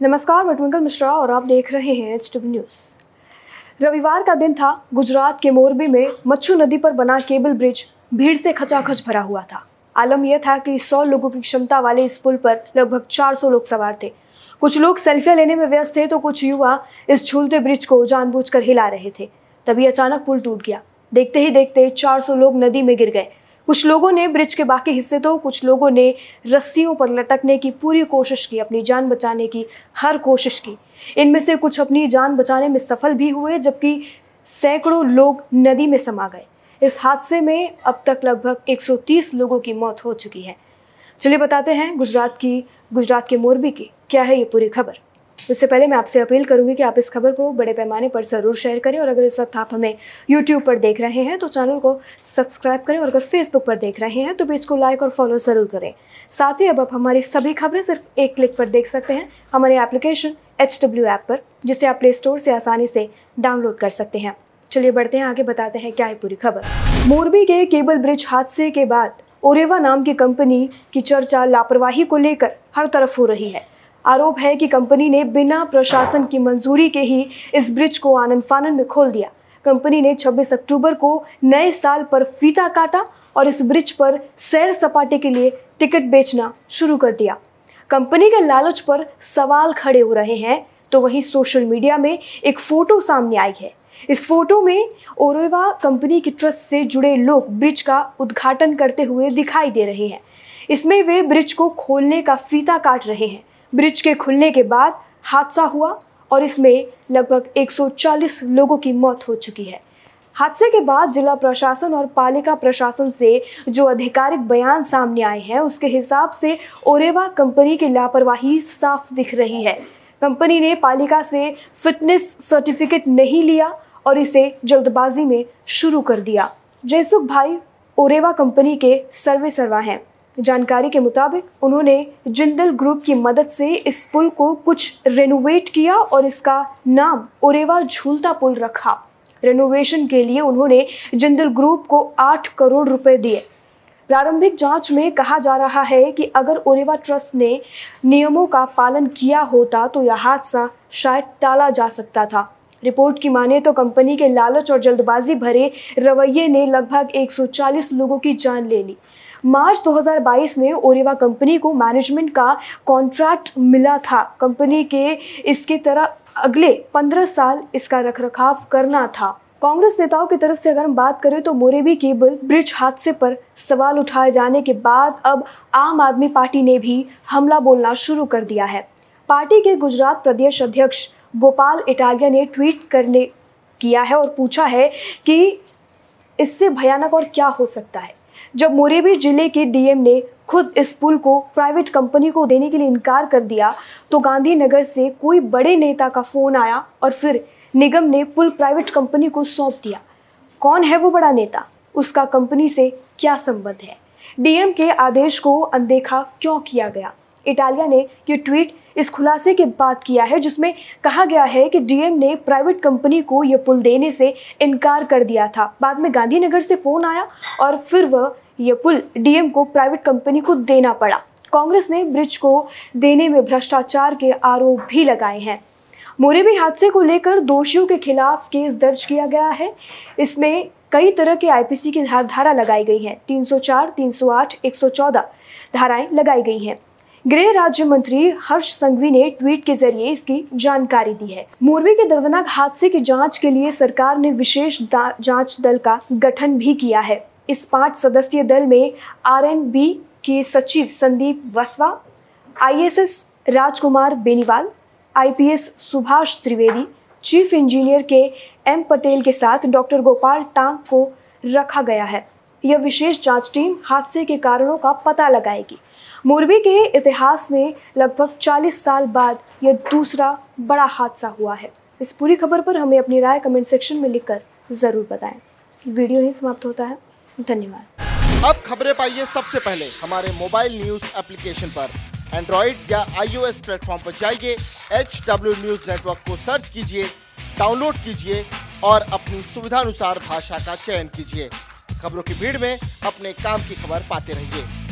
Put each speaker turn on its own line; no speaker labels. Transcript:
नमस्कार, मैं ट्विंकल मिश्रा और आप देख रहे हैं एच न्यूज़ रविवार का दिन था, गुजरात के मोरबी में मच्छू नदी पर बना केबल ब्रिज भीड़ से खचाखच भरा हुआ था। आलम यह था कि 100 लोगों की क्षमता वाले इस पुल पर लगभग 400 लोग सवार थे। कुछ लोग सेल्फियाँ लेने में व्यस्त थे तो कुछ युवा इस झूलते ब्रिज को जानबूझकर हिला रहे थे। तभी अचानक पुल टूट गया। देखते ही देखते 400 लोग नदी में गिर गए। कुछ लोगों ने ब्रिज के बाकी हिस्से तो कुछ लोगों ने रस्सियों पर लटकने की पूरी कोशिश की, अपनी जान बचाने की हर कोशिश की। इनमें से कुछ अपनी जान बचाने में सफल भी हुए, जबकि सैकड़ों लोग नदी में समा गए। इस हादसे में अब तक लगभग 130 लोगों की मौत हो चुकी है। चलिए बताते हैं गुजरात की, गुजरात के मोरबी की, क्या है ये पूरी खबर? उससे पहले मैं आपसे अपील करूँगी कि आप इस खबर को बड़े पैमाने पर ज़रूर शेयर करें और अगर इस वक्त आप हमें यूट्यूब पर देख रहे हैं तो चैनल को सब्सक्राइब करें और अगर फेसबुक पर देख रहे हैं तो पेज को लाइक और फॉलो ज़रूर करें। साथ ही अब आप हमारी सभी खबरें सिर्फ़ एक क्लिक पर देख सकते हैं, हमारे एप्लीकेशन एच डब्ल्यू ऐप पर, जिसे आप प्ले स्टोर से आसानी से डाउनलोड कर सकते हैं। चलिए बढ़ते हैं, आगे बताते हैं क्या है पूरी खबर। मोरबी के केबल ब्रिज हादसे के बाद ओरेवा नाम की कंपनी की चर्चा लापरवाही को लेकर हर तरफ़ हो रही है। आरोप है कि कंपनी ने बिना प्रशासन की मंजूरी के ही इस ब्रिज को आनंद फानन में खोल दिया। कंपनी ने 26 अक्टूबर को नए साल पर फीता काटा और इस ब्रिज पर सैर सपाटे के लिए टिकट बेचना शुरू कर दिया। कंपनी के लालच पर सवाल खड़े हो रहे हैं तो वहीं सोशल मीडिया में एक फ़ोटो सामने आई है। इस फ़ोटो में ओरेवा कंपनी की ट्रस्ट से जुड़े लोग ब्रिज का उद्घाटन करते हुए दिखाई दे रहे हैं। इसमें वे ब्रिज को खोलने का फीता काट रहे हैं। ब्रिज के खुलने के बाद हादसा हुआ और इसमें लगभग 140 लोगों की मौत हो चुकी है। हादसे के बाद जिला प्रशासन और पालिका प्रशासन से जो आधिकारिक बयान सामने आए हैं, उसके हिसाब से ओरेवा कंपनी की लापरवाही साफ़ दिख रही है। कंपनी ने पालिका से फिटनेस सर्टिफिकेट नहीं लिया और इसे जल्दबाजी में शुरू कर दिया। जयसुख भाई, ओरेवा कंपनी के सर्वे सर्वा हैं। जानकारी के मुताबिक उन्होंने जिंदल ग्रुप की मदद से इस पुल को कुछ रेनोवेट किया और इसका नाम ओरेवा झूलता पुल रखा। रेनोवेशन के लिए उन्होंने जिंदल ग्रुप को आठ करोड़ रुपए दिए। प्रारंभिक जाँच में कहा जा रहा है कि अगर ओरेवा ट्रस्ट ने नियमों का पालन किया होता तो यह हादसा शायद टाला जा सकता था। रिपोर्ट की माने तो कंपनी के लालच और जल्दबाजी भरे रवैये ने लगभग 140 लोगों की जान ले ली। मार्च 2022 में ओरेवा कंपनी को मैनेजमेंट का कॉन्ट्रैक्ट मिला था। कंपनी के इसके तरह अगले 15 साल इसका रखरखाव करना था। कांग्रेस नेताओं की तरफ़ से अगर हम बात करें तो मोरेबी केबल ब्रिज हादसे पर सवाल उठाए जाने के बाद अब आम आदमी पार्टी ने भी हमला बोलना शुरू कर दिया है। पार्टी के गुजरात प्रदेश अध्यक्ष गोपाल इटालिया ने ट्वीट करने किया है और पूछा है कि इससे भयानक और क्या हो सकता है। जब मोरेबी ज़िले के डीएम ने खुद इस पुल को प्राइवेट कंपनी को देने के लिए इनकार कर दिया तो गांधीनगर से कोई बड़े नेता का फ़ोन आया और फिर निगम ने पुल प्राइवेट कंपनी को सौंप दिया। कौन है वो बड़ा नेता? उसका कंपनी से क्या संबंध है? डीएम के आदेश को अनदेखा क्यों किया गया? इटालिया ने ये ट्वीट इस खुलासे के बाद किया है जिसमें कहा गया है कि डीएम ने प्राइवेट कंपनी को यह पुल देने से इनकार कर दिया था। बाद में गांधीनगर से फ़ोन आया और फिर वह यह पुल डीएम को प्राइवेट कंपनी को देना पड़ा। कांग्रेस ने ब्रिज को देने में भ्रष्टाचार के आरोप भी लगाए हैं। मोरेबी हादसे को लेकर दोषियों के खिलाफ केस दर्ज किया गया है। इसमें कई तरह के आईपीसी की धारा लगाई गई है। 304, 308, 114 धाराएँ लगाई गई हैं। गृह राज्य मंत्री हर्ष संघवी ने ट्वीट के ज़रिए इसकी जानकारी दी है। मोरबी के दर्दनाक हादसे की जाँच के लिए सरकार ने विशेष जाँच दल का गठन भी किया है। इस पाँच सदस्यीय दल में आरएनबी के सचिव Sandeep Vasava, ISS Rajkumar Beniwal, IPS Subhash Trivedi, chief engineer K M Patel के साथ डॉक्टर गोपाल टांग को रखा गया है। यह विशेष जाँच टीम हादसे के कारणों का पता लगाएगी। मोरबी के इतिहास में लगभग 40 साल बाद यह दूसरा बड़ा हादसा हुआ है। इस पूरी खबर पर हमें अपनी राय कमेंट सेक्शन में लिखकर ज़रूर बताएँ। वीडियो ही समाप्त होता है। धन्यवाद।
अब खबरें पाइए सबसे पहले। हमारे मोबाइल न्यूज़ एप्लीकेशन पर। एंड्रॉइड या आईओएस प्लेटफॉर्म पर जाइए। एच डब्ल्यू न्यूज़ नेटवर्क को सर्च कीजिए डाउनलोड कीजिए और अपनी सुविधानुसार भाषा का चयन कीजिए। खबरों की भीड़ में अपने काम की खबर पाते रहिए।